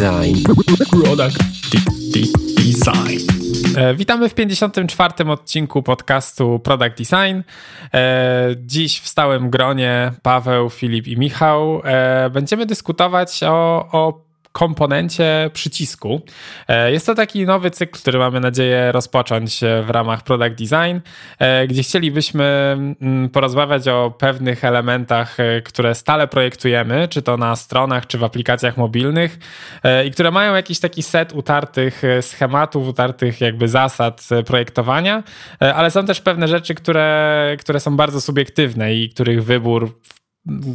Design. Product Design. E, witamy w 54. odcinku podcastu Product Design. E, dziś w stałym gronie Paweł, Filip i Michał e, będziemy dyskutować o, o komponencie przycisku. E, jest to taki nowy cykl, który mamy nadzieję rozpocząć w ramach Product Design, e, gdzie chcielibyśmy mm, porozmawiać o pewnych elementach, e, które stale projektujemy, czy to na stronach, czy w aplikacjach mobilnych i które mają jakiś taki set utartych schematów, utartych jakby zasad projektowania, ale są też pewne rzeczy, które, które są bardzo subiektywne i których wybór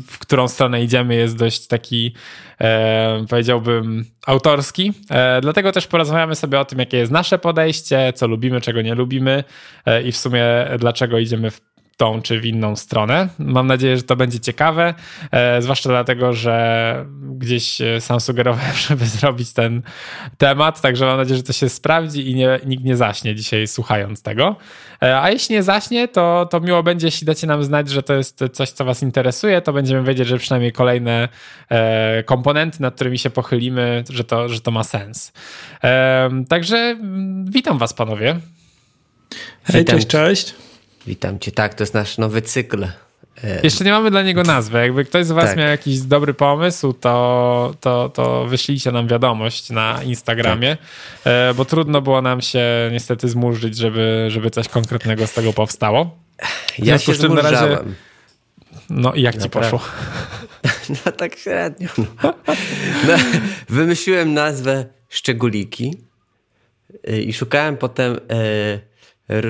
w którą stronę idziemy, jest dość taki, e, powiedziałbym, autorski. E, dlatego też porozmawiamy sobie o tym, jakie jest nasze podejście, co lubimy, czego nie lubimy e, i w sumie dlaczego idziemy w tą czy w inną stronę. Mam nadzieję, że to będzie ciekawe, e, zwłaszcza dlatego, że gdzieś e, sam sugerowałem, żeby zrobić ten temat, także mam nadzieję, że to się sprawdzi i nie, nikt nie zaśnie dzisiaj słuchając tego. E, a jeśli nie zaśnie, to, to miło będzie, jeśli dacie nam znać, że to jest coś, co was interesuje, to będziemy wiedzieć, że przynajmniej kolejne e, komponenty, nad którymi się pochylimy, że to, że to ma sens. E, także mm, witam was panowie. Hej, cześć, cześć. Witam cię. Tak, to jest nasz nowy cykl. E, Jeszcze nie mamy dla niego nazwy. Jakby ktoś z was tak. miał jakiś dobry pomysł, to, to, to wyślijcie nam wiadomość na Instagramie, tak. E, bo trudno było nam się niestety zmurzyć, żeby, żeby coś konkretnego z tego powstało. Ja się tym na razie. No i jak ci poszło? No tak średnio. No. No, wymyśliłem nazwę Szczególiki e, i szukałem potem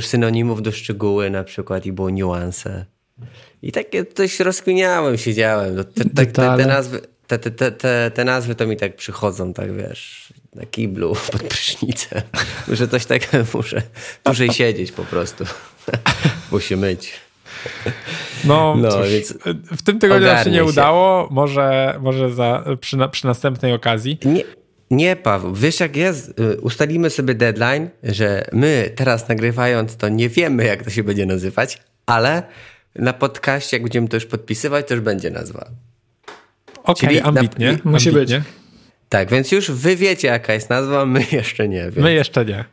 synonimów do szczegóły na przykład i było niuanse. I takie coś rozkminiałem, siedziałem. No, te, te, te, te nazwy, te, te, te, te, nazwy to mi tak przychodzą, tak wiesz, na kiblu, pod prysznicem. Muszę coś takiego, muszę dłużej siedzieć po prostu. Musi myć. No, no cóż, więc w tym tygodniu się nie udało. Może, może za, przy, przy następnej okazji. Nie, nie, Paweł, wiesz jak jest? Y, ustalimy sobie deadline, że my teraz nagrywając to nie wiemy, jak to się będzie nazywać, ale na podcaście, jak będziemy to już podpisywać, to już będzie nazwa. Okej, okay, ambitnie. Na... Musi ambitnie. być. Tak, więc już wy wiecie, jaka jest nazwa, my jeszcze nie. Więc... My jeszcze nie.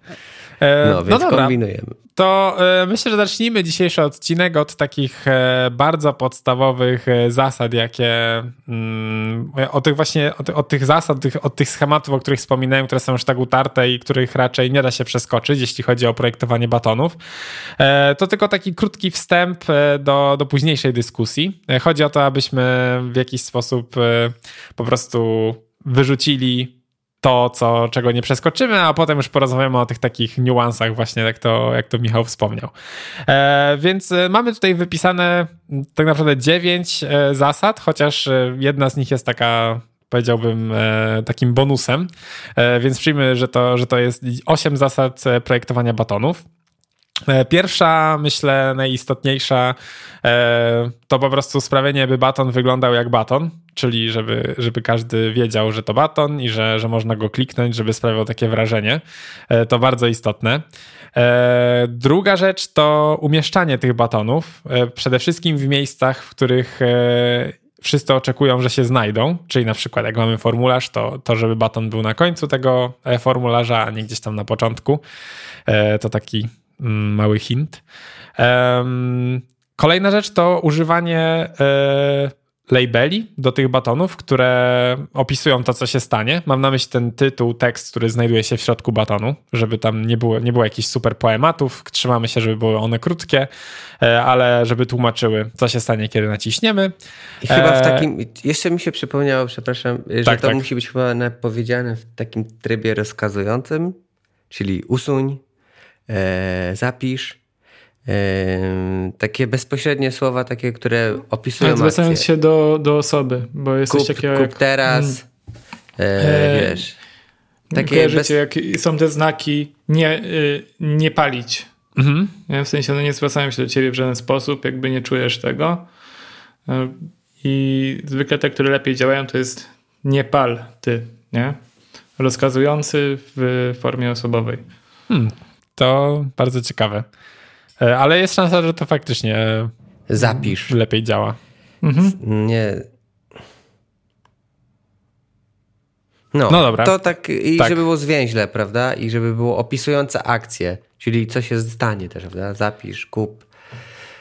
E, no, więc no dobra. kombinujemy. To e, myślę, że zacznijmy dzisiejszy odcinek od takich e, bardzo podstawowych zasad, jakie mm, od tych właśnie, od, tych zasad, tych, od tych schematów, o których wspominałem, które są już tak utarte i których raczej nie da się przeskoczyć, jeśli chodzi o projektowanie batonów. To tylko taki krótki wstęp do, do późniejszej dyskusji. Chodzi o to, abyśmy w jakiś sposób po prostu wyrzucili to, co, czego nie przeskoczymy, a potem już porozmawiamy o tych takich niuansach właśnie, jak to, jak to Michał wspomniał. E, więc e, mamy tutaj wypisane tak naprawdę dziewięć e, zasad, chociaż e, jedna z nich jest taka powiedziałbym takim bonusem, więc przyjmy, że to, że to jest osiem zasad projektowania batonów. Pierwsza, myślę, najistotniejsza to po prostu sprawienie, by baton wyglądał jak baton, czyli żeby, żeby każdy wiedział, że to baton i że, że można go kliknąć, żeby sprawiał takie wrażenie. E, to bardzo istotne. Druga rzecz to umieszczanie tych batonów, przede wszystkim w miejscach, w których wszyscy oczekują, że się znajdą, czyli na przykład jak mamy formularz, to, to żeby baton był na końcu tego formularza, a nie gdzieś tam na początku. To taki Mm, mały hint. Kolejna rzecz to używanie e, labeli do tych batonów, które opisują to, co się stanie. Mam na myśli ten tytuł, tekst, który znajduje się w środku batonu, żeby tam nie było, nie było jakichś super poematów. Trzymamy się, żeby były one krótkie, e, ale żeby tłumaczyły, co się stanie, kiedy naciśniemy. I chyba w e, takim, jeszcze mi się przypomniało, przepraszam, że tak, to tak. musi być chyba powiedziane w takim trybie rozkazującym, czyli usuń, e, zapisz. E, takie bezpośrednie słowa, takie, które opisują Zwracając się do, do osoby, bo jest kup, coś takiego kup jak... teraz, mm, e, wiesz. Takie bez... jak są te znaki nie, y, nie palić. Mhm. W sensie no nie zwracają się do ciebie w żaden sposób, jakby nie czujesz tego. E, I zwykle te, które lepiej działają, to jest nie pal ty, nie? Rozkazujący w formie osobowej. Hmm. To bardzo ciekawe. E, ale jest szansa, że to faktycznie e, zapisz. Lepiej działa. Mhm. Nie. No, no dobra. To tak, i tak. żeby było zwięźle, prawda? I żeby było opisujące akcję, czyli co się stanie też, prawda? Zapisz, kup.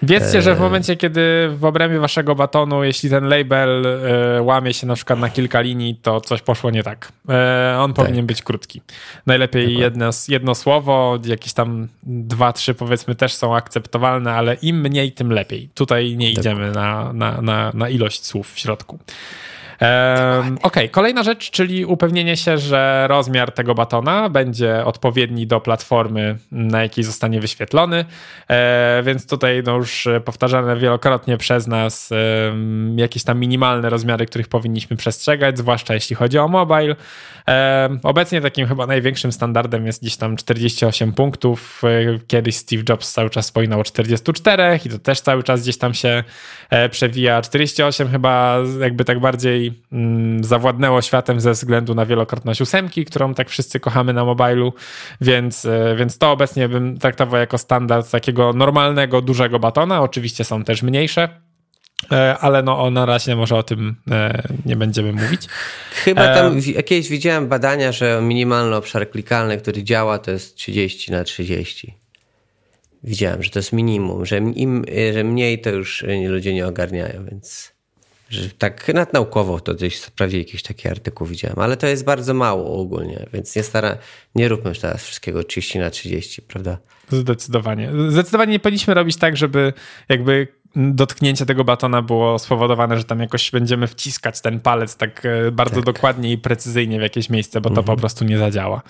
Wiedzcie, że w e, momencie, kiedy w obrębie waszego batonu, jeśli ten label e, łamie się na przykład na kilka linii, to coś poszło nie tak. E, on tak. powinien być krótki. Najlepiej jedno, jedno słowo, jakieś tam dwa, trzy powiedzmy też są akceptowalne, ale im mniej, tym lepiej. Tutaj nie idziemy na, na, na, na ilość słów w środku. Um, Okej, okay. kolejna rzecz, czyli upewnienie się, że rozmiar tego batona będzie odpowiedni do platformy, na jakiej zostanie wyświetlony. E, więc tutaj no już powtarzane wielokrotnie przez nas e, jakieś tam minimalne rozmiary, których powinniśmy przestrzegać, zwłaszcza jeśli chodzi o mobile. E, obecnie takim chyba największym standardem jest gdzieś tam 48 punktów. E, kiedyś Steve Jobs cały czas wspominał o 44 i to też cały czas gdzieś tam się e, przewija. 48 chyba jakby tak bardziej mm, zawładnęło światem ze względu na wielokrotność ósemki, którą tak wszyscy kochamy na mobilu, więc, e, więc to obecnie bym traktował jako standard takiego normalnego, dużego batona. Oczywiście są też mniejsze, e, ale no na razie może o tym e, nie będziemy mówić. Chyba tam jakieś widziałem badania, że minimalny obszar klikalny, który działa, to jest 30 na 30. Widziałem, że to jest minimum, że im że mniej to już ludzie nie ogarniają, więc że tak nad naukowo to gdzieś prawie jakiś taki artykuł widziałem, ale to jest bardzo mało ogólnie, więc nie stara, nie róbmy już teraz wszystkiego 30 na 30, prawda? Zdecydowanie. Zdecydowanie nie powinniśmy robić tak, żeby jakby dotknięcie tego batona było spowodowane, że tam jakoś będziemy wciskać ten palec tak e, bardzo tak. dokładnie i precyzyjnie w jakieś miejsce, bo to mhm. po prostu nie zadziała.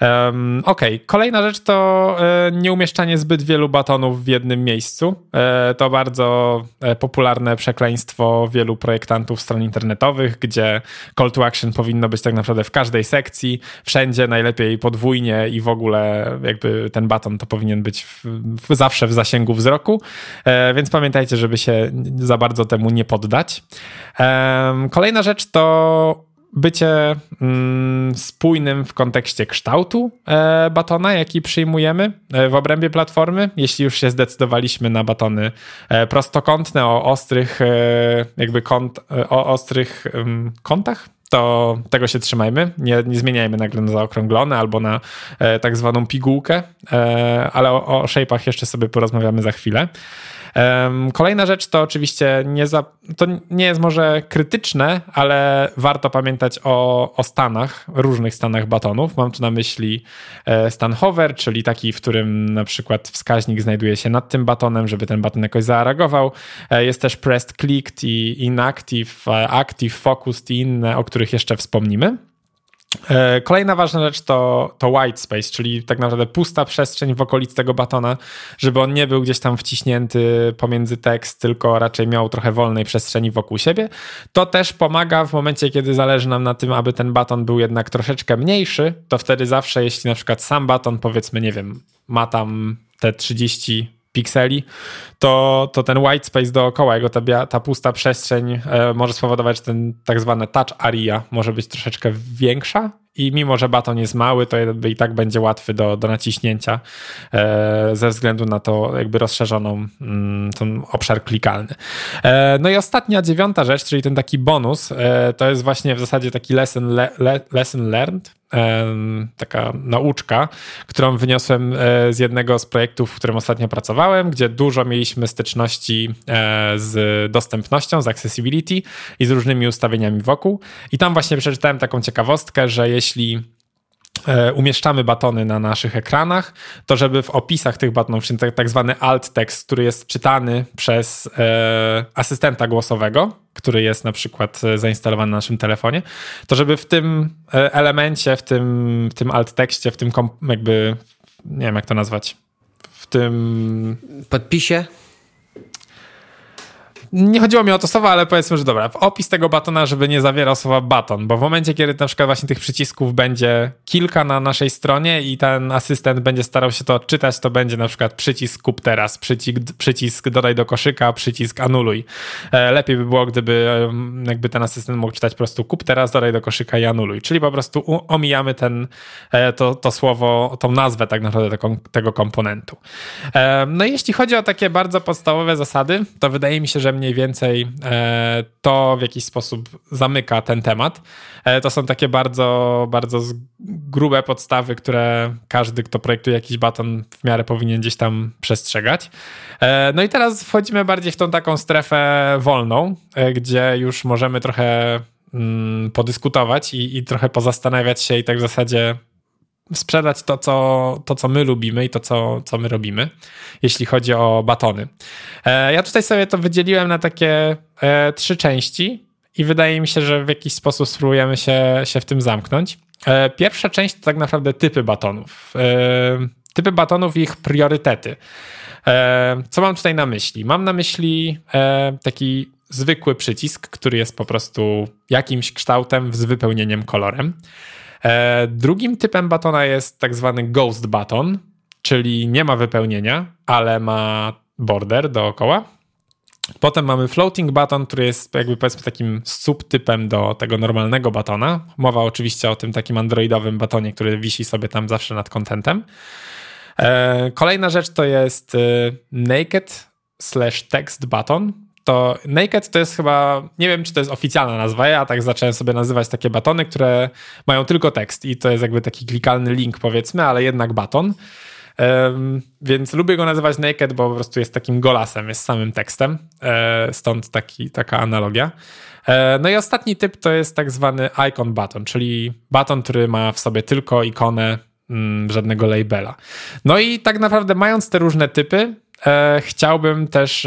Um, Okej, okay. kolejna rzecz to e, nieumieszczanie zbyt wielu batonów w jednym miejscu. E, to bardzo popularne przekleństwo wielu projektantów stron internetowych, gdzie call to action powinno być tak naprawdę w każdej sekcji, wszędzie, najlepiej podwójnie i w ogóle jakby ten baton to powinien być w, w, zawsze w zasięgu wzroku, e, więc pamiętajcie, żeby się za bardzo temu nie poddać. Kolejna rzecz to bycie mm, spójnym w kontekście kształtu e, batona, jaki przyjmujemy e, w obrębie platformy. Jeśli już się zdecydowaliśmy na batony e, prostokątne o ostrych, e, jakby kąt, e, o ostrych kątach, to tego się trzymajmy. Nie, nie zmieniajmy nagle na zaokrąglone albo na e, tak zwaną pigułkę, ale o, o shape'ach jeszcze sobie porozmawiamy za chwilę. Kolejna rzecz to oczywiście nie za, to nie jest może krytyczne, ale warto pamiętać o, o stanach, różnych stanach batonów. Mam tu na myśli e, stan hover, czyli taki, w którym na przykład wskaźnik znajduje się nad tym batonem, żeby ten baton jakoś zareagował. E, jest też pressed, clicked i inactive, e, active, focused i inne, o których jeszcze wspomnimy. E, kolejna ważna rzecz to, to white space, czyli tak naprawdę pusta przestrzeń w okolicy tego batona, żeby on nie był gdzieś tam wciśnięty pomiędzy tekst, tylko raczej miał trochę wolnej przestrzeni wokół siebie. To też pomaga w momencie, kiedy zależy nam na tym, aby ten baton był jednak troszeczkę mniejszy, to wtedy zawsze, jeśli na przykład sam baton, powiedzmy, nie wiem, ma tam te 30 pikseli, to, to ten white space dookoła, jego ta, ta pusta przestrzeń e, może spowodować, że ten tak zwany touch area może być troszeczkę większa i mimo, że baton jest mały, to i tak będzie łatwy do, do naciśnięcia e, ze względu na to jakby rozszerzoną mm, ten obszar klikalny. E, no i ostatnia, dziewiąta rzecz, czyli ten taki bonus, e, to jest właśnie w zasadzie taki lesson, le, le, lesson learned, taka nauczka, którą wyniosłem e, z jednego z projektów, w którym ostatnio pracowałem, gdzie dużo mieliśmy styczności e, z dostępnością, z accessibility i z różnymi ustawieniami wokół. I tam właśnie przeczytałem taką ciekawostkę, że jeśli umieszczamy batony na naszych ekranach, to żeby w opisach tych batonów, czyli tak, tak zwany alt text, który jest czytany przez e, asystenta głosowego, który jest na przykład e, zainstalowany na naszym telefonie, to żeby w tym e, elemencie, w tym, w tym alt tekście, w tym jakby, nie wiem jak to nazwać, w tym... Podpisie? nie chodziło mi o to słowo, ale powiedzmy, że dobra, w opis tego batona, żeby nie zawierał słowa baton, bo w momencie, kiedy na przykład właśnie tych przycisków będzie kilka na naszej stronie i ten asystent będzie starał się to odczytać, to będzie na przykład przycisk kup teraz, przycisk, przycisk dodaj do koszyka, przycisk anuluj. E, lepiej by było, gdyby jakby ten asystent mógł czytać po prostu kup teraz, dodaj do koszyka i anuluj, czyli po prostu omijamy ten, e, to, to słowo, tą nazwę tak naprawdę tego, tego komponentu. E, no i jeśli chodzi o takie bardzo podstawowe zasady, to wydaje mi się, że mniej więcej to w jakiś sposób zamyka ten temat. To są takie bardzo, bardzo grube podstawy, które każdy, kto projektuje jakiś baton w miarę powinien gdzieś tam przestrzegać. No i teraz wchodzimy bardziej w tą taką strefę wolną, gdzie już możemy trochę mm, podyskutować i, i trochę pozastanawiać się i tak w zasadzie sprzedać to, co, to, co my lubimy i to, co, co my robimy, jeśli chodzi o batony. E, ja tutaj sobie to wydzieliłem na takie e, trzy części i wydaje mi się, że w jakiś sposób spróbujemy się, się w tym zamknąć. E, pierwsza część to tak naprawdę typy batonów. Typy batonów i ich priorytety. Co mam tutaj na myśli? Mam na myśli taki zwykły przycisk, który jest po prostu jakimś kształtem z wypełnieniem kolorem. E, drugim typem batona jest tak zwany ghost baton, czyli nie ma wypełnienia, ale ma border dookoła. Potem mamy floating baton, który jest jakby powiedzmy takim subtypem do tego normalnego batona. Mowa oczywiście o tym takim androidowym batonie, który wisi sobie tam zawsze nad kontentem. E, kolejna rzecz to jest e, naked slash text button, to Naked to jest chyba, nie wiem czy to jest oficjalna nazwa, ja tak zacząłem sobie nazywać takie batony, które mają tylko tekst i to jest jakby taki klikalny link powiedzmy, ale jednak baton. Więc lubię go nazywać Naked, bo po prostu jest takim golasem, jest samym tekstem, e, stąd taki, taka analogia. E, no i ostatni typ to jest tak zwany icon button, czyli baton, który ma w sobie tylko ikonę, mm, żadnego labela. No i tak naprawdę mając te różne typy, e, chciałbym też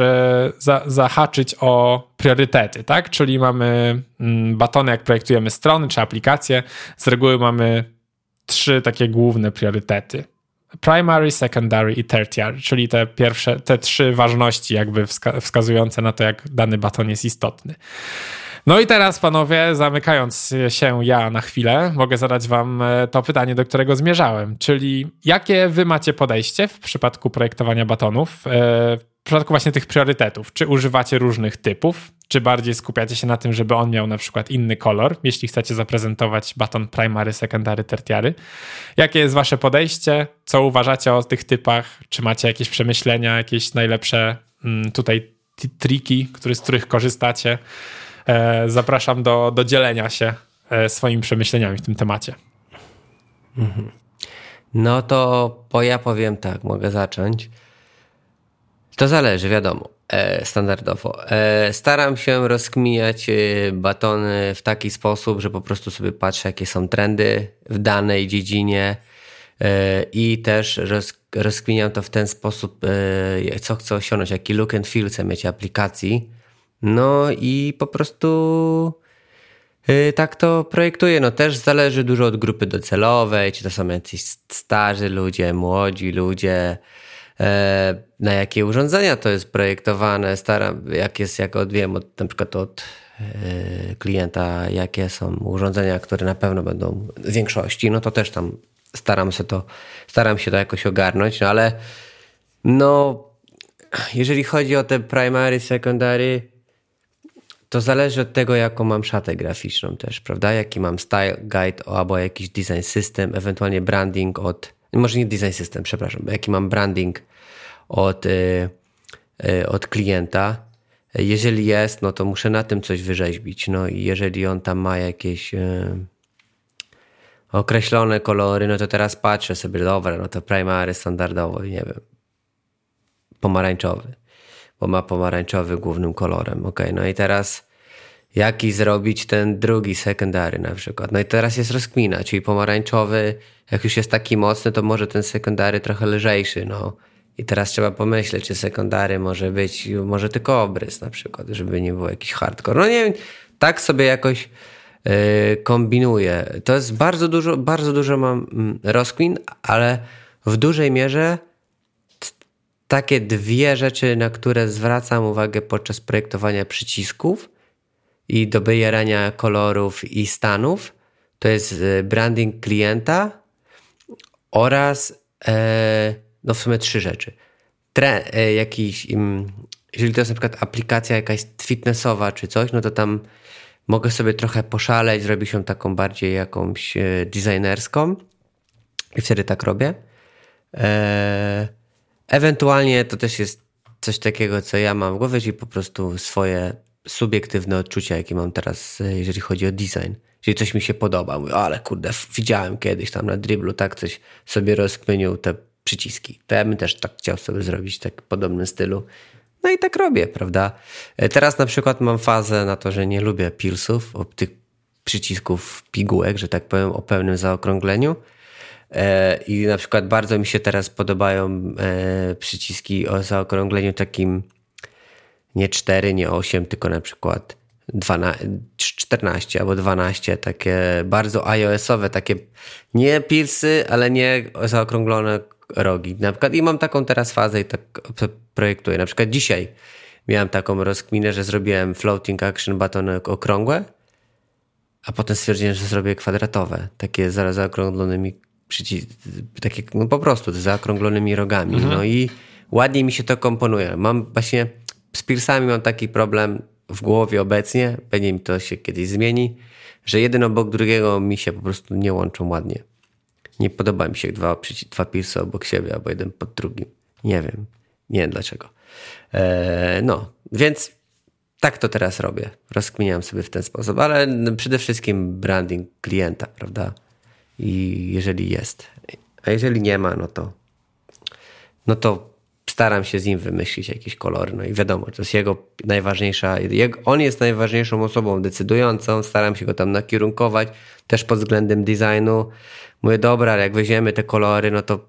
za, zahaczyć o priorytety, tak? Czyli mamy mm, batony, jak projektujemy strony czy aplikacje. Z reguły mamy trzy takie główne priorytety. Primary, secondary i tertiary, czyli te pierwsze, te trzy ważności jakby wska wskazujące na to, jak dany baton jest istotny. No i teraz, panowie, zamykając się ja na chwilę, mogę zadać wam e, to pytanie, do którego zmierzałem, czyli jakie wy macie podejście w przypadku projektowania batonów, e, w przypadku właśnie tych priorytetów? Czy używacie różnych typów? Czy bardziej skupiacie się na tym, żeby on miał na przykład inny kolor, jeśli chcecie zaprezentować baton primary, secondary, tertiary? Jakie jest wasze podejście? Co uważacie o tych typach? Czy macie jakieś przemyślenia, jakieś najlepsze mm, tutaj triki, z których korzystacie? E, zapraszam do, do dzielenia się e, swoimi przemyśleniami w tym temacie. Mhm. No to bo ja powiem tak, mogę zacząć. To zależy, wiadomo, standardowo. Staram się rozkminiać batony w taki sposób, że po prostu sobie patrzę, jakie są trendy w danej dziedzinie i też roz, rozkminiam to w ten sposób, co chcę osiągnąć, jaki look and feel chcę mieć aplikacji no i po prostu tak to projektuję. No też zależy dużo od grupy docelowej, czy to są jacyś starzy ludzie, młodzi ludzie, na jakie urządzenia to jest projektowane. Staram, jak jest, jak odwiem od, na przykład od yy, klienta, jakie są urządzenia, które na pewno będą w większości, no to też tam staram się to, staram się to jakoś ogarnąć, no ale no jeżeli chodzi o te primary, secondary, to zależy od tego, jaką mam szatę graficzną też, prawda? Jaki mam style guide albo jakiś design system, ewentualnie branding od, może nie design system, przepraszam, jaki mam branding od, y, y, od klienta. Jeżeli jest, no to muszę na tym coś wyrzeźbić. No i jeżeli on tam ma jakieś y, określone kolory, no to teraz patrzę sobie, dobra, no to primary standardowo, nie wiem, pomarańczowy bo ma pomarańczowy głównym kolorem. Ok, no i teraz jaki zrobić ten drugi secondary na przykład. No i teraz jest rozkmina, czyli pomarańczowy, jak już jest taki mocny, to może ten secondary trochę lżejszy, no. I teraz trzeba pomyśleć, czy secondary może być, może tylko obrys na przykład, żeby nie było jakiś hardcore. No nie wiem, tak sobie jakoś yy, kombinuję. To jest bardzo dużo, bardzo dużo mam mm, rozkmin, ale w dużej mierze takie dwie rzeczy, na które zwracam uwagę podczas projektowania przycisków i dobierania kolorów i stanów, to jest e, branding klienta oraz e, no w sumie trzy rzeczy. Tre, e, jakiś, jeżeli to jest na przykład aplikacja jakaś fitnessowa czy coś, no to tam mogę sobie trochę poszaleć, zrobić ją taką bardziej jakąś designerską i wtedy tak robię. Eee, Ewentualnie to też jest coś takiego, co ja mam w głowie, czyli po prostu swoje subiektywne odczucia, jakie mam teraz, e, jeżeli chodzi o design. Jeżeli coś mi się podoba, mówię, ale kurde, widziałem kiedyś tam na driblu, tak coś sobie rozkminił te przyciski. To ja bym też tak chciał sobie zrobić, tak w podobnym stylu. No i tak robię, prawda? E, teraz na przykład mam fazę na to, że nie lubię pilsów, tych przycisków pigułek, że tak powiem, o pełnym zaokrągleniu. E, I na przykład bardzo mi się teraz podobają przyciski o zaokrągleniu takim nie 4, nie 8, tylko na przykład 12, 14 albo 12, takie bardzo iOS-owe, takie nie pilsy, ale nie zaokrąglone rogi. Na przykład i mam taką teraz fazę i tak projektuję. Na przykład dzisiaj miałem taką rozkminę, że zrobiłem floating action batony okrągłe, a potem stwierdziłem, że zrobię kwadratowe, takie z zaokrąglonymi przycis- takie no po prostu z zaokrąglonymi rogami. Mhm. No i ładnie mi się to komponuje. Mam właśnie z Piersami mam taki problem w głowie obecnie, pewnie mi to się kiedyś zmieni, że jeden obok drugiego mi się po prostu nie łączą ładnie. Nie podoba mi się dwa, dwa Piersy obok siebie, albo jeden pod drugim. Nie wiem. Nie wiem dlaczego. Eee, no, więc tak to teraz robię. Rozkminiam sobie w ten sposób, ale przede wszystkim branding klienta, prawda? I jeżeli jest. A jeżeli nie ma, no to no to staram się z nim wymyślić jakieś kolory. No i wiadomo, to jest jego najważniejsza, on jest najważniejszą osobą decydującą, staram się go tam nakierunkować, też pod względem designu. Mówię, dobra, ale jak weźmiemy te kolory, no to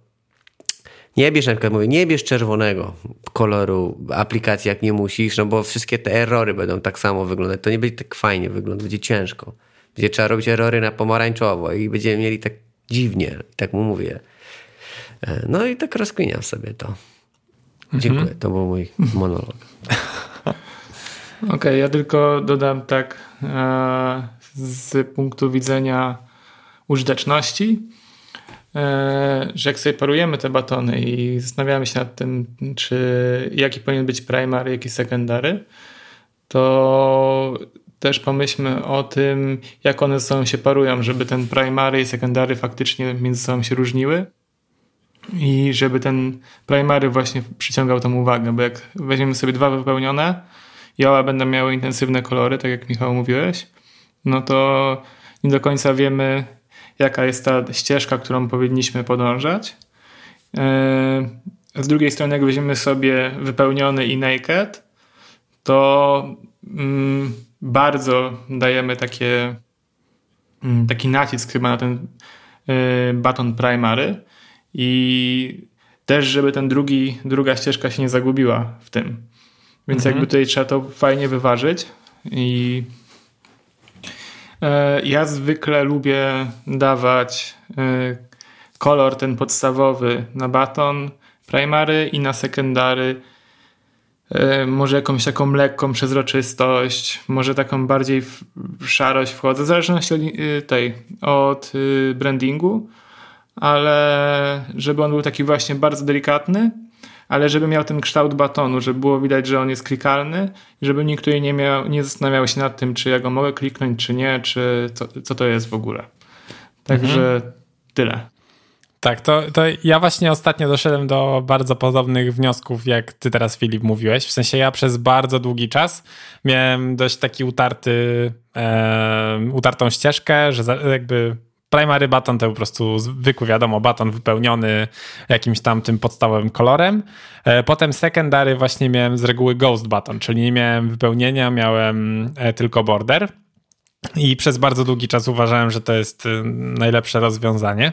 nie bierz, na przykład mówię, nie bierz czerwonego koloru aplikacji, jak nie musisz, no bo wszystkie te errory będą tak samo wyglądać. To nie będzie tak fajnie wyglądać, będzie ciężko. Będzie trzeba robić errory na pomarańczowo i będziemy mieli tak dziwnie, tak mu mówię. E, no i tak rozkminiam sobie to. Dziękuję, mhm. to był mój monolog. Okej, okay, ja tylko dodam tak e, z punktu widzenia użyteczności, e, że jak sobie parujemy te batony i zastanawiamy się nad tym, czy jaki powinien być primary, jaki secondary, to też pomyślmy o tym, jak one ze sobą się parują, żeby ten primary i secondary faktycznie między sobą się różniły i żeby ten primary właśnie przyciągał tą uwagę, bo jak weźmiemy sobie dwa wypełnione i oba będą miały intensywne kolory, tak jak Michał mówiłeś, no to nie do końca wiemy, jaka jest ta ścieżka, którą powinniśmy podążać. E, z drugiej strony, jak weźmiemy sobie wypełniony i naked, to mm, bardzo dajemy takie, mm, taki nacisk chyba na ten y, baton primary, i też, żeby ten drugi, druga ścieżka się nie zagubiła w tym. Więc mhm. jakby tutaj trzeba to fajnie wyważyć i e, ja zwykle lubię dawać e, kolor ten podstawowy na baton primary i na secondary e, może jakąś taką lekką przezroczystość, może taką bardziej szarość wchodzę, w zależności od tej, od brandingu, ale żeby on był taki właśnie bardzo delikatny, ale żeby miał ten kształt batonu, żeby było widać, że on jest klikalny i żeby nikt tutaj nie, miał, nie zastanawiał się nad tym, czy ja go mogę kliknąć, czy nie, czy co, co to jest w ogóle. Także mhm. tyle. Tak, to, to ja właśnie ostatnio doszedłem do bardzo podobnych wniosków, jak ty teraz, Filip, mówiłeś. W sensie ja przez bardzo długi czas miałem dość taki utarty, e, utartą ścieżkę, że jakby primary baton to po prostu zwykły, wiadomo, baton wypełniony jakimś tam tym podstawowym kolorem. E, potem secondary właśnie miałem z reguły ghost baton, czyli nie miałem wypełnienia, miałem e, tylko border. I przez bardzo długi czas uważałem, że to jest e, najlepsze rozwiązanie.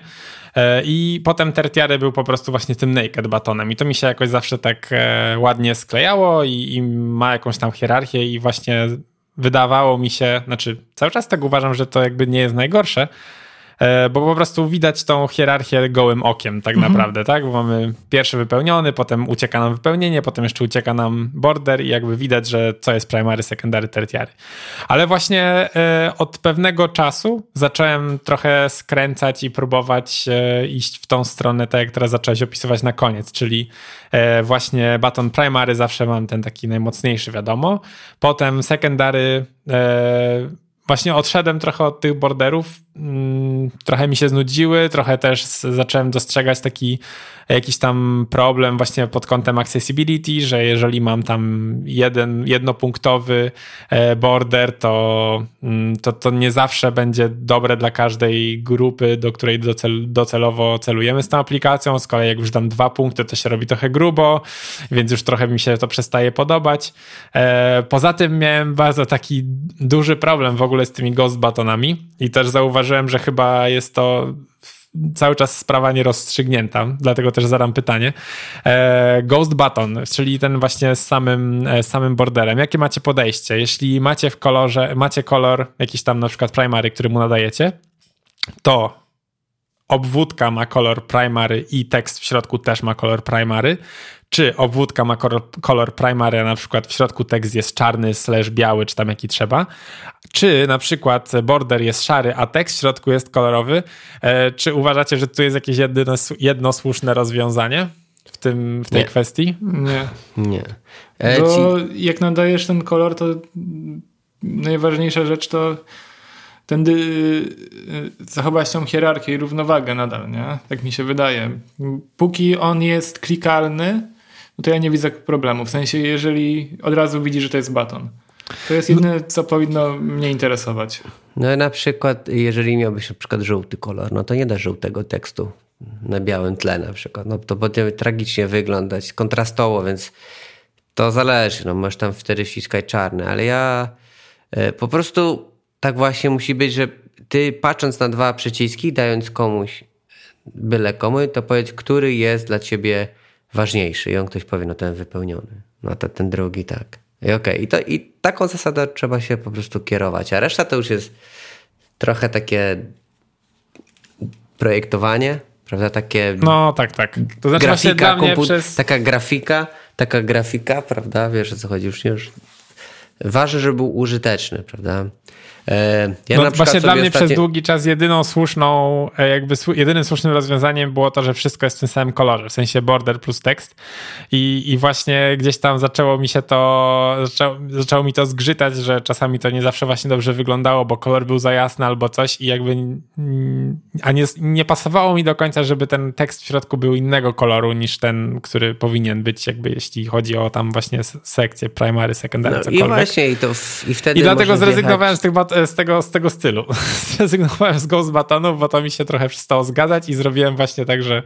I potem tertiary był po prostu właśnie tym naked batonem. I to mi się jakoś zawsze tak ładnie sklejało i, i ma jakąś tam hierarchię i właśnie wydawało mi się, znaczy cały czas tak uważam, że to jakby nie jest najgorsze, bo po prostu widać tą hierarchię gołym okiem tak mhm. naprawdę, tak? Bo mamy pierwszy wypełniony, potem ucieka nam wypełnienie, potem jeszcze ucieka nam border i jakby widać, że co jest primary, secondary, tertiary. Ale właśnie e, od pewnego czasu zacząłem trochę skręcać i próbować e, iść w tą stronę, tak jak teraz zacząłeś opisywać na koniec, czyli właśnie baton primary zawsze mam ten taki najmocniejszy, wiadomo. Potem secondary właśnie odszedłem trochę od tych borderów, trochę mi się znudziły, trochę też zacząłem dostrzegać taki jakiś tam problem właśnie pod kątem accessibility, że jeżeli mam tam jeden, jednopunktowy e, border, to, mm, to, to nie zawsze będzie dobre dla każdej grupy, do której docel, docelowo celujemy z tą aplikacją. Z kolei jak już dam dwa punkty, to się robi trochę grubo, więc już trochę mi się to przestaje podobać. E, poza tym miałem bardzo taki duży problem w ogóle z tymi ghost batonami i też zauważyłem, że chyba jest to cały czas sprawa nierozstrzygnięta, dlatego też zadam pytanie. E, Ghost Button, czyli ten właśnie z samym, e, samym borderem. Jakie macie podejście? Jeśli macie w kolorze, macie kolor jakiś tam na przykład primary, który mu nadajecie, to obwódka ma kolor primary i tekst w środku też ma kolor primary, czy obwódka ma kolor, kolor primary, a na przykład w środku tekst jest czarny, slash biały, czy tam jaki trzeba, czy na przykład border jest szary, a tekst w środku jest kolorowy, e, czy uważacie, że tu jest jakieś jedno, jedno słuszne rozwiązanie w, tym, w tej Nie. kwestii? Nie. Nie. E, Bo ci, jak nadajesz ten kolor, to najważniejsza rzecz to ten dy, zachować tą hierarchię i równowagę nadal, nie? Tak mi się wydaje. Póki on jest klikalny, no to ja nie widzę problemu. W sensie, jeżeli od razu widzi, że to jest baton. To jest jedyne, co powinno mnie interesować. no na przykład, jeżeli miałbyś na przykład żółty kolor, no to nie da żółtego tekstu na białym tle na przykład. No to będzie tragicznie wyglądać, kontrastowo, więc to zależy. No możesz tam wtedy ściskać czarne, ale ja e, po prostu tak właśnie musi być, że ty patrząc na dwa przyciski, dając komuś byle komu, to powiedz, który jest dla ciebie ważniejszy. I on ktoś powie, no ten wypełniony. No to ten drugi tak. I okej, okay. I, to, i taką zasadą trzeba się po prostu kierować. A reszta to już jest trochę takie projektowanie, prawda? Takie. No tak, tak. To znaczy grafika, mnie przez... taka grafika, taka grafika, prawda? Wiesz o co chodzi już nie już. Ważne, żeby był użyteczny, prawda? E, ja no właśnie dla mnie ostatnie... przez długi czas jedyną słuszną, e, jakby jedynym słusznym rozwiązaniem było to, że wszystko jest w tym samym kolorze, w sensie border plus tekst i, i właśnie gdzieś tam zaczęło mi się to, zaczęło, zaczęło mi to zgrzytać, że czasami to nie zawsze właśnie dobrze wyglądało, bo kolor był za jasny albo coś i jakby a nie, nie pasowało mi do końca, żeby ten tekst w środku był innego koloru niż ten, który powinien być jakby jeśli chodzi o tam właśnie sekcję primary, secondary, no, cokolwiek. I właśnie i, to w, i wtedy I dlatego zrezygnowałem z tych z tego, z tego stylu. Zrezygnowałem z Ghost Batonów, bo to mi się trochę przestało zgadzać i zrobiłem właśnie tak, że,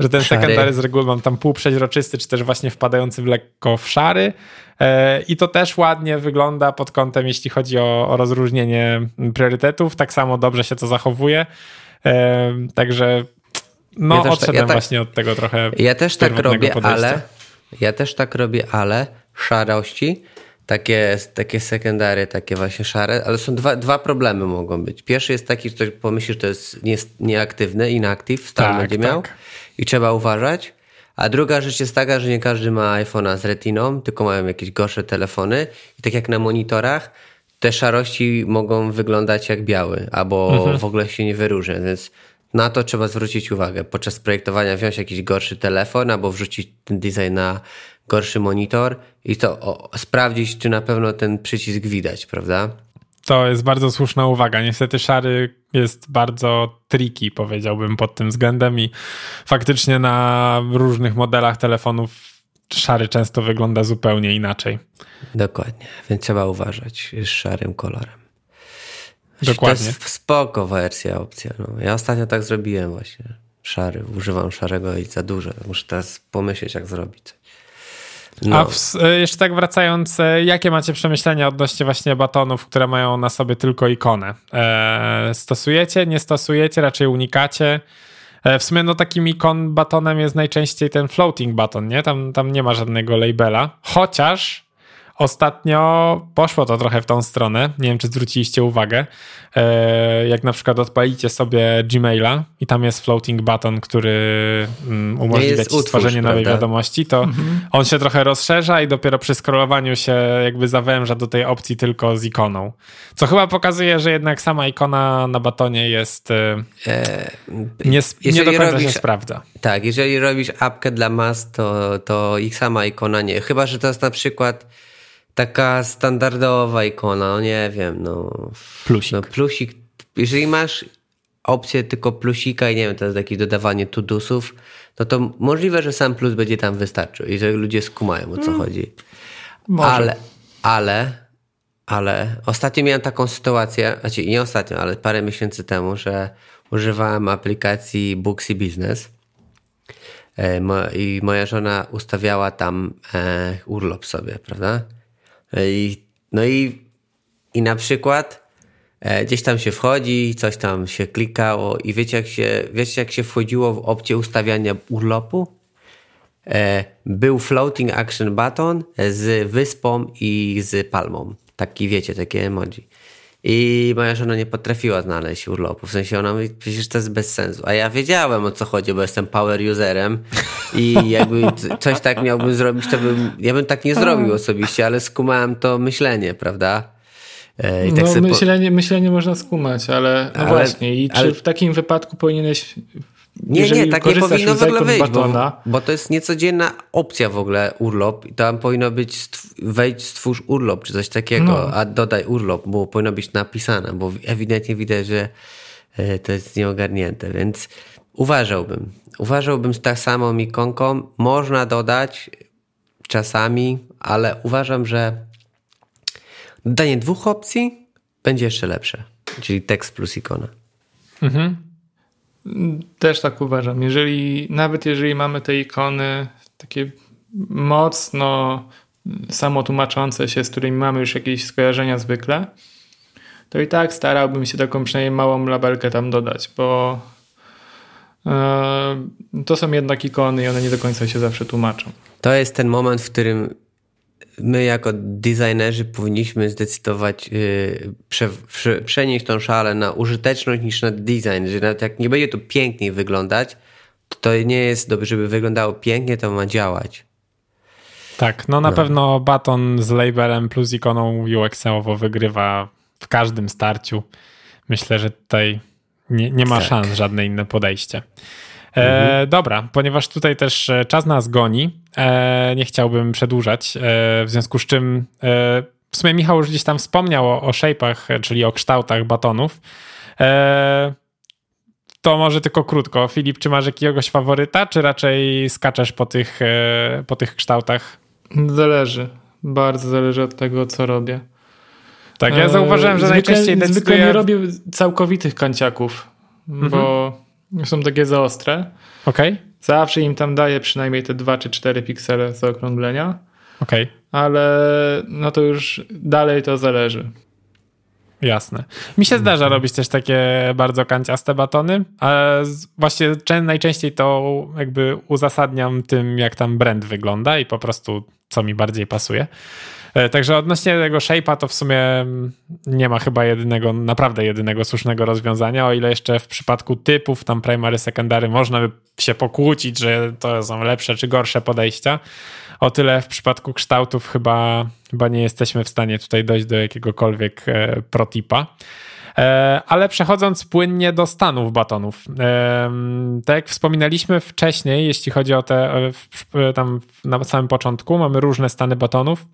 że ten szary. secondary z reguły mam tam półprzeźroczysty, czy też właśnie wpadający w lekko w szary. E, I to też ładnie wygląda pod kątem, jeśli chodzi o, o rozróżnienie priorytetów. Tak samo dobrze się to zachowuje. E, także no, ja odszedłem ja tak, właśnie od tego trochę. Ja też tak robię, podejścia. ale ja też tak robię, ale szarości takie, takie sekundary, takie właśnie szare, ale są dwa, dwa problemy mogą być. Pierwszy jest taki, że ktoś pomyśli, że to jest nie, nieaktywny, inactive, stan tak, będzie miał tak. i trzeba uważać. A druga rzecz jest taka, że nie każdy ma iPhone'a z retiną, tylko mają jakieś gorsze telefony i tak jak na monitorach, te szarości mogą wyglądać jak biały, albo mhm. w ogóle się nie wyróżniać, więc na to trzeba zwrócić uwagę. Podczas projektowania wziąć jakiś gorszy telefon, albo wrzucić ten design na gorszy monitor i to o, sprawdzić, czy na pewno ten przycisk widać, prawda? To jest bardzo słuszna uwaga. Niestety szary jest bardzo tricky, powiedziałbym pod tym względem i faktycznie na różnych modelach telefonów szary często wygląda zupełnie inaczej. Dokładnie, więc trzeba uważać z szarym kolorem. Dokładnie. To jest spoko wersja, opcja. No. Ja ostatnio tak zrobiłem właśnie. Szary, używam szarego i za dużo. Muszę teraz pomyśleć, jak zrobić. No. A w, e, jeszcze tak wracając, e, jakie macie przemyślenia odnośnie właśnie batonów, które mają na sobie tylko ikonę? E, stosujecie, nie stosujecie, raczej unikacie? E, w sumie no takim ikon batonem jest najczęściej ten floating baton, nie? Tam, tam nie ma żadnego labela, chociaż Ostatnio poszło to trochę w tą stronę. Nie wiem, czy zwróciliście uwagę. E, jak na przykład odpalicie sobie Gmaila i tam jest floating button, który mm, umożliwia ci stworzenie nowej wiadomości, to mhm. on się trochę rozszerza i dopiero przy scrollowaniu się jakby zawęża do tej opcji tylko z ikoną. Co chyba pokazuje, że jednak sama ikona na batonie jest e, e nie, nie do końca robisz, się sprawdza. Tak, jeżeli robisz apkę dla mas, to, to ich sama ikona nie. Chyba, że to jest na przykład taka standardowa ikona, no nie wiem, no. Plusik. No plusik. Jeżeli masz opcję tylko plusika i nie wiem, teraz jakieś dodawanie tudusów, no to możliwe, że sam plus będzie tam wystarczył i że ludzie skumają o co hmm. chodzi. Może. Ale, ale, ale ostatnio miałem taką sytuację, znaczy nie ostatnio, ale parę miesięcy temu, że używałem aplikacji Booksy Business e, i moja żona ustawiała tam e, urlop sobie, prawda? E, I, no i, i na przykład gdzieś tam się wchodzi, coś tam się klikało i wiecie jak się, wiecie jak się wchodziło w opcję ustawiania urlopu? Był floating action button z wyspą i z palmą. Taki wiecie, takie emoji. I moja żona nie potrafiła znaleźć urlopu. W sensie ona mówi, przecież to jest bez sensu. A ja wiedziałem o co chodzi, bo jestem power userem i jakby coś tak miałbym zrobić, to bym, ja bym tak nie zrobił osobiście, ale skumałem to myślenie, prawda? E, tak no myślenie, po... myślenie można skumać, ale, no ale właśnie. I ale... czy w takim wypadku powinieneś nie, nie, tak nie powinno w ogóle wyjść, bo, bo, to jest niecodzienna opcja w ogóle urlop i tam powinno być wejdź, stwórz urlop czy coś takiego, no. a dodaj urlop, bo powinno być napisane, bo ewidentnie widać, że e, to jest nieogarnięte, więc uważałbym. Uważałbym z tak samą ikonką. Można dodać czasami, ale uważam, że dodanie dwóch opcji będzie jeszcze lepsze, czyli tekst plus ikona. Mhm. Też tak uważam. Jeżeli, nawet jeżeli mamy te ikony takie mocno samotłumaczące się, z którymi mamy już jakieś skojarzenia zwykle, to i tak starałbym się taką przynajmniej małą labelkę tam dodać, bo yy, to są jednak ikony i one nie do końca się zawsze tłumaczą. To jest ten moment, w którym my jako designerzy powinniśmy zdecydować, yy, prze, prze, przenieść tą szalę na użyteczność niż na design, że nawet jak nie będzie to piękniej wyglądać, to, to nie jest dobrze, żeby wyglądało pięknie, to ma działać. Tak, no na no. pewno baton z labelem plus ikoną UX-owo wygrywa w każdym starciu. Myślę, że tutaj nie, nie ma tak. szans żadne inne podejście. E, mhm. dobra, ponieważ tutaj też e, czas nas goni, e, nie chciałbym przedłużać, e, w związku z czym e, w sumie Michał już gdzieś tam wspomniał o, o shape'ach, czyli o kształtach batonów. E, to może tylko krótko. Filip, czy masz jakiegoś faworyta, czy raczej skaczesz po tych, po tych kształtach? Zależy. Bardzo zależy od tego, co robię. Tak, ja zauważyłem, że zwykle, najczęściej decyduję... Zwykle nie robię całkowitych kanciaków, mhm. bo są takie za ostre. Okay. Zawsze im tam daję przynajmniej te 2 czy 4 piksele zaokrąglenia. Okay. Ale no to już dalej to zależy. Jasne. Mi się zdarza robić też takie bardzo kanciaste batony, ale właśnie najczęściej to jakby uzasadniam tym, jak tam brand wygląda i po prostu co mi bardziej pasuje. E, także odnośnie tego shape'a to w sumie mm, nie ma chyba jedynego, naprawdę jedynego słusznego rozwiązania, o ile jeszcze w przypadku typów tam primary, secondary można by się pokłócić, że to są lepsze czy gorsze podejścia. O tyle w przypadku kształtów chyba, chyba nie jesteśmy w stanie tutaj dojść do jakiegokolwiek e, protipa. E, ale przechodząc płynnie do stanów batonów. Tak jak wspominaliśmy wcześniej, jeśli chodzi o te, tam na samym początku, mamy różne stany batonów.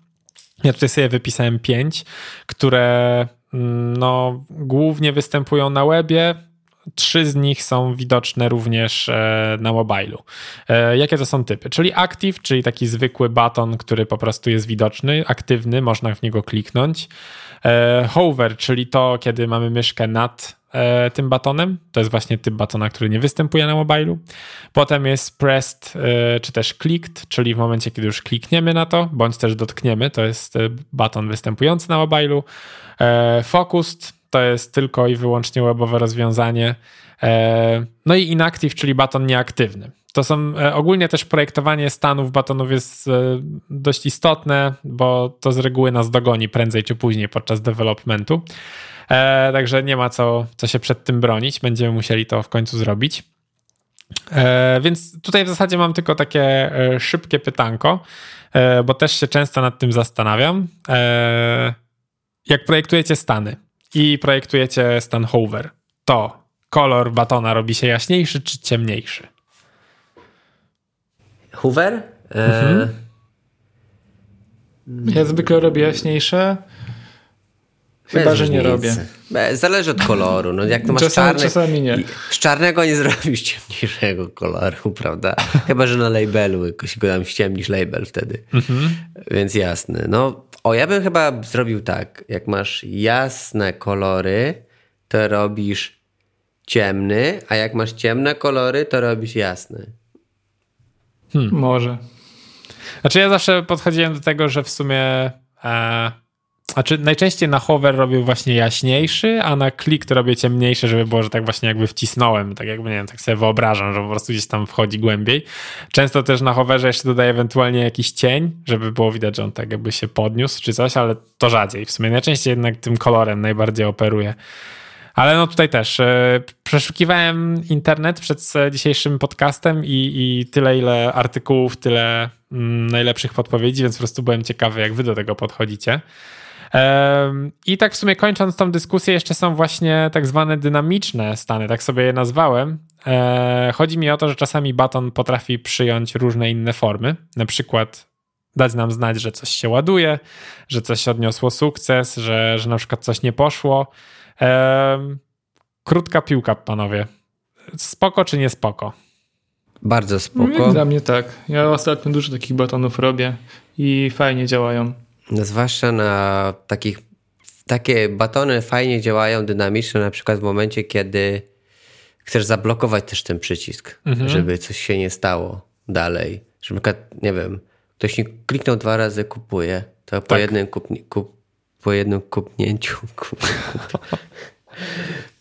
Ja tutaj sobie wypisałem pięć, które mm, no, głównie występują na webie. Trzy z nich są widoczne również e, na mobilu. E, jakie to są typy? Czyli active, czyli taki zwykły baton, który po prostu jest widoczny, aktywny, można w niego kliknąć. E, hover, czyli to, kiedy mamy myszkę nad e, tym batonem. To jest właśnie typ batona, który nie występuje na mobilu. Potem jest pressed, e, czy też clicked, czyli w momencie, kiedy już klikniemy na to, bądź też dotkniemy, to jest baton występujący na mobilu. Focused to jest tylko i wyłącznie webowe rozwiązanie. No i inactive, czyli baton nieaktywny. To są ogólnie też projektowanie stanów batonów jest dość istotne, bo to z reguły nas dogoni prędzej czy później podczas developmentu. E, także nie ma co, co się przed tym bronić. Będziemy musieli to w końcu zrobić. E, więc tutaj w zasadzie mam tylko takie e, szybkie pytanko, e, bo też się często nad tym zastanawiam. E, jak projektujecie stany i projektujecie stan hover, to kolor batona robi się jaśniejszy czy ciemniejszy? Hoover? E, mhm. Ja zwykle robię jaśniejsze. Chyba, że nie robię. Zależy od koloru. No, jak to masz czasami, czarny, czasami nie. Z czarnego nie zrobisz ciemniejszego koloru, prawda? Chyba, że na labelu jakoś go tam ściemnisz label wtedy. Mhm. Więc jasne. No, o, ja bym chyba zrobił tak. Jak masz jasne kolory, to robisz ciemny, a jak masz ciemne kolory, to robisz jasny. Hmm. Może. Znaczy ja zawsze podchodziłem do tego, że w sumie e, znaczy najczęściej na hover robię właśnie jaśniejszy, a na klik to robię ciemniejszy, żeby było, że tak właśnie jakby wcisnąłem, tak jakby, nie wiem, tak sobie wyobrażam, że po prostu gdzieś tam wchodzi głębiej. Często też na hoverze jeszcze dodaję ewentualnie jakiś cień, żeby było widać, że on tak jakby się podniósł czy coś, ale to rzadziej. W sumie najczęściej jednak tym kolorem najbardziej operuję. Ale no tutaj też e, przeszukiwałem internet przed dzisiejszym podcastem i, i tyle, ile artykułów, tyle mm, najlepszych podpowiedzi, więc po prostu byłem ciekawy, jak wy do tego podchodzicie. I tak w sumie kończąc tą dyskusję, jeszcze są właśnie tak zwane dynamiczne stany, tak sobie je nazwałem. E, chodzi mi o to, że czasami baton potrafi przyjąć różne inne formy, na przykład dać nam znać, że coś się ładuje, że coś odniosło sukces, że, że na przykład coś nie poszło. Krótka piłka, panowie. Spoko czy nie spoko? Bardzo spoko. Dla mnie tak. Ja ostatnio dużo takich batonów robię i fajnie działają. No, zwłaszcza na takich, takie batony fajnie działają dynamicznie, na przykład w momencie, kiedy chcesz zablokować też ten przycisk, mhm. żeby coś się nie stało dalej. Że na przykład, nie wiem, ktoś nie kliknął dwa razy kupuje, to tak. po jednym kupni, kup, po jednym kupnięciu kup, kup.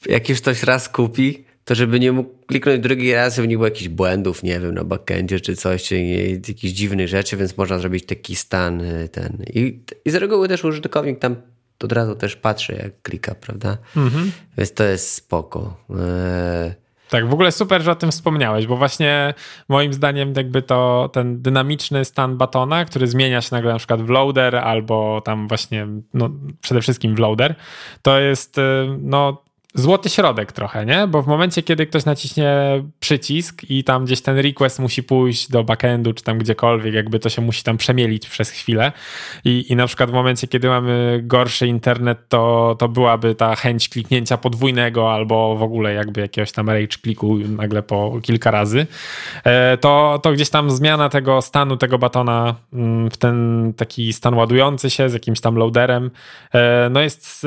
jak już ktoś raz kupi, to żeby nie mógł kliknąć drugi raz, żeby nie było jakichś błędów, nie wiem, na backendzie czy coś, czy jakichś dziwnych rzeczy, więc można zrobić taki stan y, ten. I, i z reguły też użytkownik tam od razu też patrzy, jak klika, prawda? Mhm. Więc to jest spoko. E... Tak, w ogóle super, że o tym wspomniałeś, bo właśnie moim zdaniem jakby to ten dynamiczny stan batona, który zmienia się nagle na przykład w loader albo tam właśnie, no przede wszystkim w loader, to jest y, no złoty środek trochę, nie? Bo w momencie, kiedy ktoś naciśnie przycisk i tam gdzieś ten request musi pójść do backendu, czy tam gdziekolwiek, jakby to się musi tam przemielić przez chwilę i, i na przykład w momencie, kiedy mamy gorszy internet, to, to byłaby ta chęć kliknięcia podwójnego albo w ogóle jakby jakiegoś tam rage kliku nagle po kilka razy, e, to, to gdzieś tam zmiana tego stanu, tego batona mm, w ten taki stan ładujący się z jakimś tam loaderem, e, no jest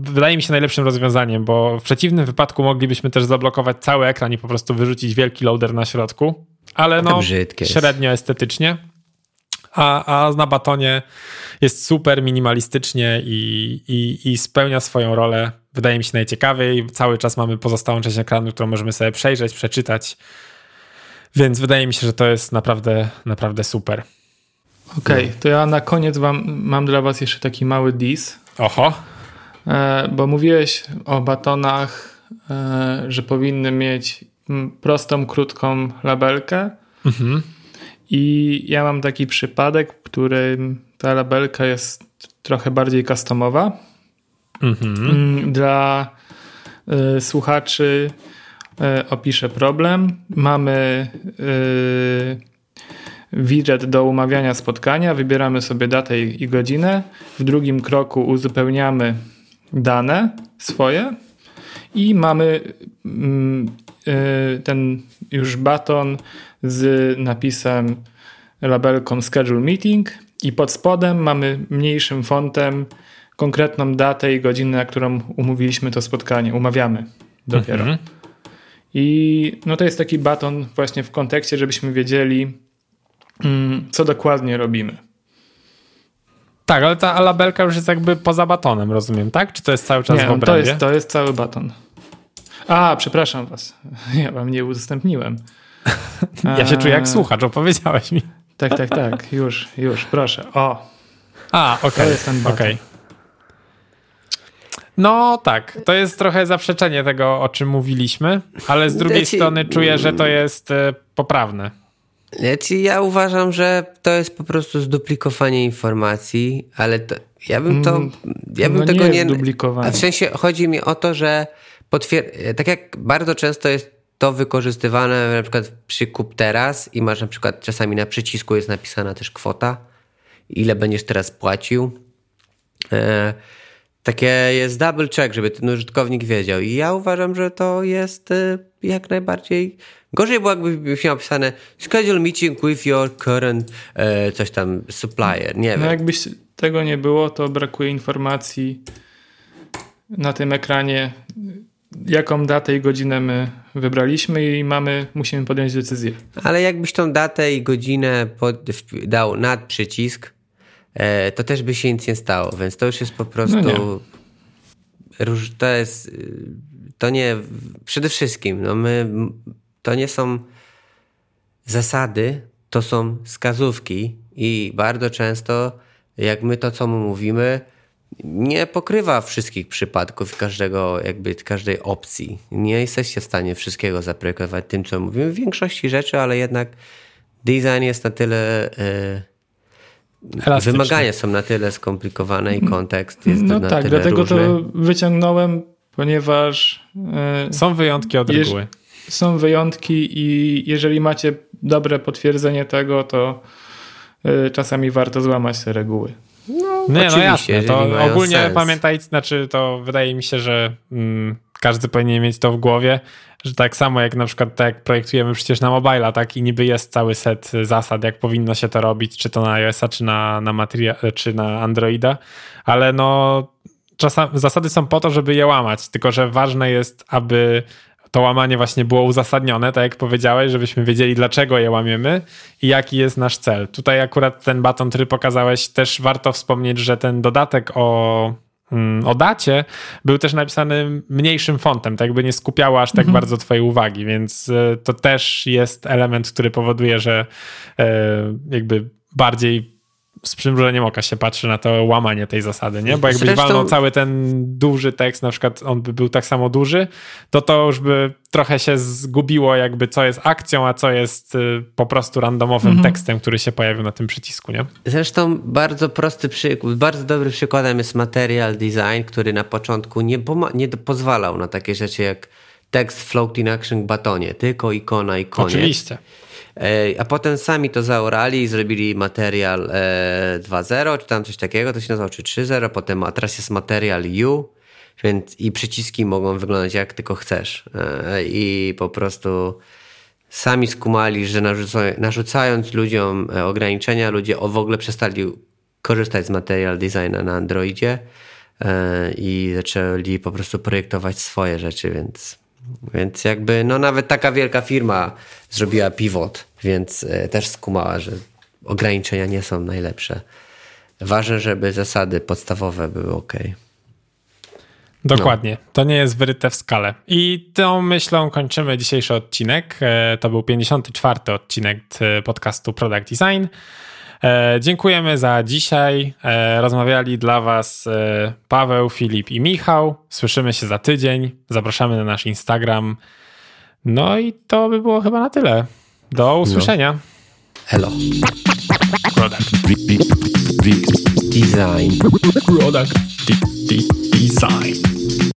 wydaje mi się najlepszym rozwiązaniem, bo w przeciwnym wypadku moglibyśmy też zablokować cały ekran i po prostu wyrzucić wielki loader na środku, ale no średnio estetycznie. A, a na batonie jest super minimalistycznie i, i, i spełnia swoją rolę. Wydaje mi się najciekawiej. Cały czas mamy pozostałą część ekranu, którą możemy sobie przejrzeć, przeczytać. Więc wydaje mi się, że to jest naprawdę, naprawdę super. Okej, okay, to ja na koniec wam, mam dla was jeszcze taki mały dis. Oho. E, bo mówiłeś o batonach, e, że powinny mieć prostą, krótką labelkę. Mhm. I ja mam taki przypadek, w którym ta labelka jest trochę bardziej customowa. Mhm. Mm, dla y, słuchaczy y, opiszę problem. Mamy y, widget do umawiania spotkania, wybieramy sobie datę i, i godzinę. W drugim kroku uzupełniamy dane swoje i mamy mm, y, ten już baton z napisem labelką schedule meeting i pod spodem mamy mniejszym fontem konkretną datę i godzinę, na którą umówiliśmy to spotkanie, umawiamy dopiero. Mhm. I no to jest taki baton właśnie w kontekście, żebyśmy wiedzieli, mm, co dokładnie robimy. Tak, ale ta labelka już jest jakby poza batonem, rozumiem, tak? Czy to jest cały czas nie, w obrębie? To jest, to jest cały baton. A, przepraszam was. Ja wam nie udostępniłem. ja się czuję jak słuchacz, opowiedziałeś mi. Tak, tak, tak. Już, już, proszę. O. A, okej. Okay. To jest ten baton. Okay. No tak, to jest trochę zaprzeczenie tego, o czym mówiliśmy, ale z drugiej strony czuję, że to jest e, poprawne. Ja uważam, że to jest po prostu zduplikowanie informacji, ale to, ja bym to. Mm, ja bym no tego nie. nie w sensie chodzi mi o to, że potwier- tak jak bardzo często jest to wykorzystywane na przykład przy kup teraz i masz na przykład czasami na przycisku jest napisana też kwota, ile będziesz teraz płacił. E, takie jest double check, żeby ten użytkownik wiedział. I ja uważam, że to jest y, jak najbardziej. Gorzej było, jakby miał napisane schedule meeting with your current e, coś tam supplier. Nie no wiem. jakbyś tego nie było, to brakuje informacji na tym ekranie, jaką datę i godzinę my wybraliśmy i mamy, musimy podjąć decyzję. Ale jakbyś tą datę i godzinę pod, dał nad przycisk, e, to też by się nic nie stało, więc to już jest po prostu. No to jest. To nie. Przede wszystkim, no my. To nie są zasady, to są wskazówki, i bardzo często, jak my to, co mu mówimy, nie pokrywa wszystkich przypadków każdego, jakby każdej opcji. Nie jesteście w stanie wszystkiego zaprojektować tym, co mówimy. W większości rzeczy, ale jednak design jest na tyle. Yy, wymagania są na tyle skomplikowane i kontekst jest no na tak, tyle dlatego różny. to wyciągnąłem, ponieważ. Yy, są wyjątki od reguły. Są wyjątki, i jeżeli macie dobre potwierdzenie tego, to yy, czasami warto złamać te reguły. No, nie, no jasne. To ogólnie sens. pamiętajcie, znaczy to wydaje mi się, że mm, każdy powinien mieć to w głowie, że tak samo jak na przykład tak jak projektujemy przecież na mobile, tak i niby jest cały set zasad, jak powinno się to robić, czy to na iOS-a, czy na, na, materia- czy na Androida, ale no czasami zasady są po to, żeby je łamać, tylko że ważne jest, aby to łamanie właśnie było uzasadnione, tak jak powiedziałeś, żebyśmy wiedzieli, dlaczego je łamiemy i jaki jest nasz cel. Tutaj akurat ten baton, który pokazałeś, też warto wspomnieć, że ten dodatek o, mm, o dacie był też napisany mniejszym fontem, tak jakby nie skupiało aż tak mhm. bardzo twojej uwagi, więc e, to też jest element, który powoduje, że e, jakby bardziej z przymrużeniem oka się patrzy na to łamanie tej zasady, nie? Bo jakbyś Zresztą... walnął cały ten duży tekst, na przykład on by był tak samo duży, to to już by trochę się zgubiło jakby co jest akcją, a co jest y, po prostu randomowym mhm. tekstem, który się pojawił na tym przycisku, nie? Zresztą bardzo prosty przykład, bardzo dobry przykładem jest material design, który na początku nie, nie pozwalał na takie rzeczy jak tekst floating action batonie, tylko ikona i koniec. Oczywiście. E, a potem sami to zaorali i zrobili material 2.0, e, czy tam coś takiego, to się nazywało, czy 3.0, potem, a teraz jest material U, więc i przyciski mogą wyglądać jak tylko chcesz. E, I po prostu sami skumali, że narzucając ludziom ograniczenia, ludzie w ogóle przestali korzystać z material designa na Androidzie i zaczęli po prostu projektować swoje rzeczy, więc więc jakby, no nawet taka wielka firma zrobiła pivot, więc e, też skumała, że ograniczenia nie są najlepsze. Ważne, żeby zasady podstawowe były ok. Dokładnie. No. To nie jest wyryte w skalę. I tą myślą kończymy dzisiejszy odcinek. E, to był 54. odcinek podcastu Product Design. E, dziękujemy za dzisiaj. E, rozmawiali dla Was e, Paweł, Filip i Michał. Słyszymy się za tydzień. Zapraszamy na nasz Instagram. No i to by było chyba na tyle. Do usłyszenia. No. Hello. Product. Design. Product. Design.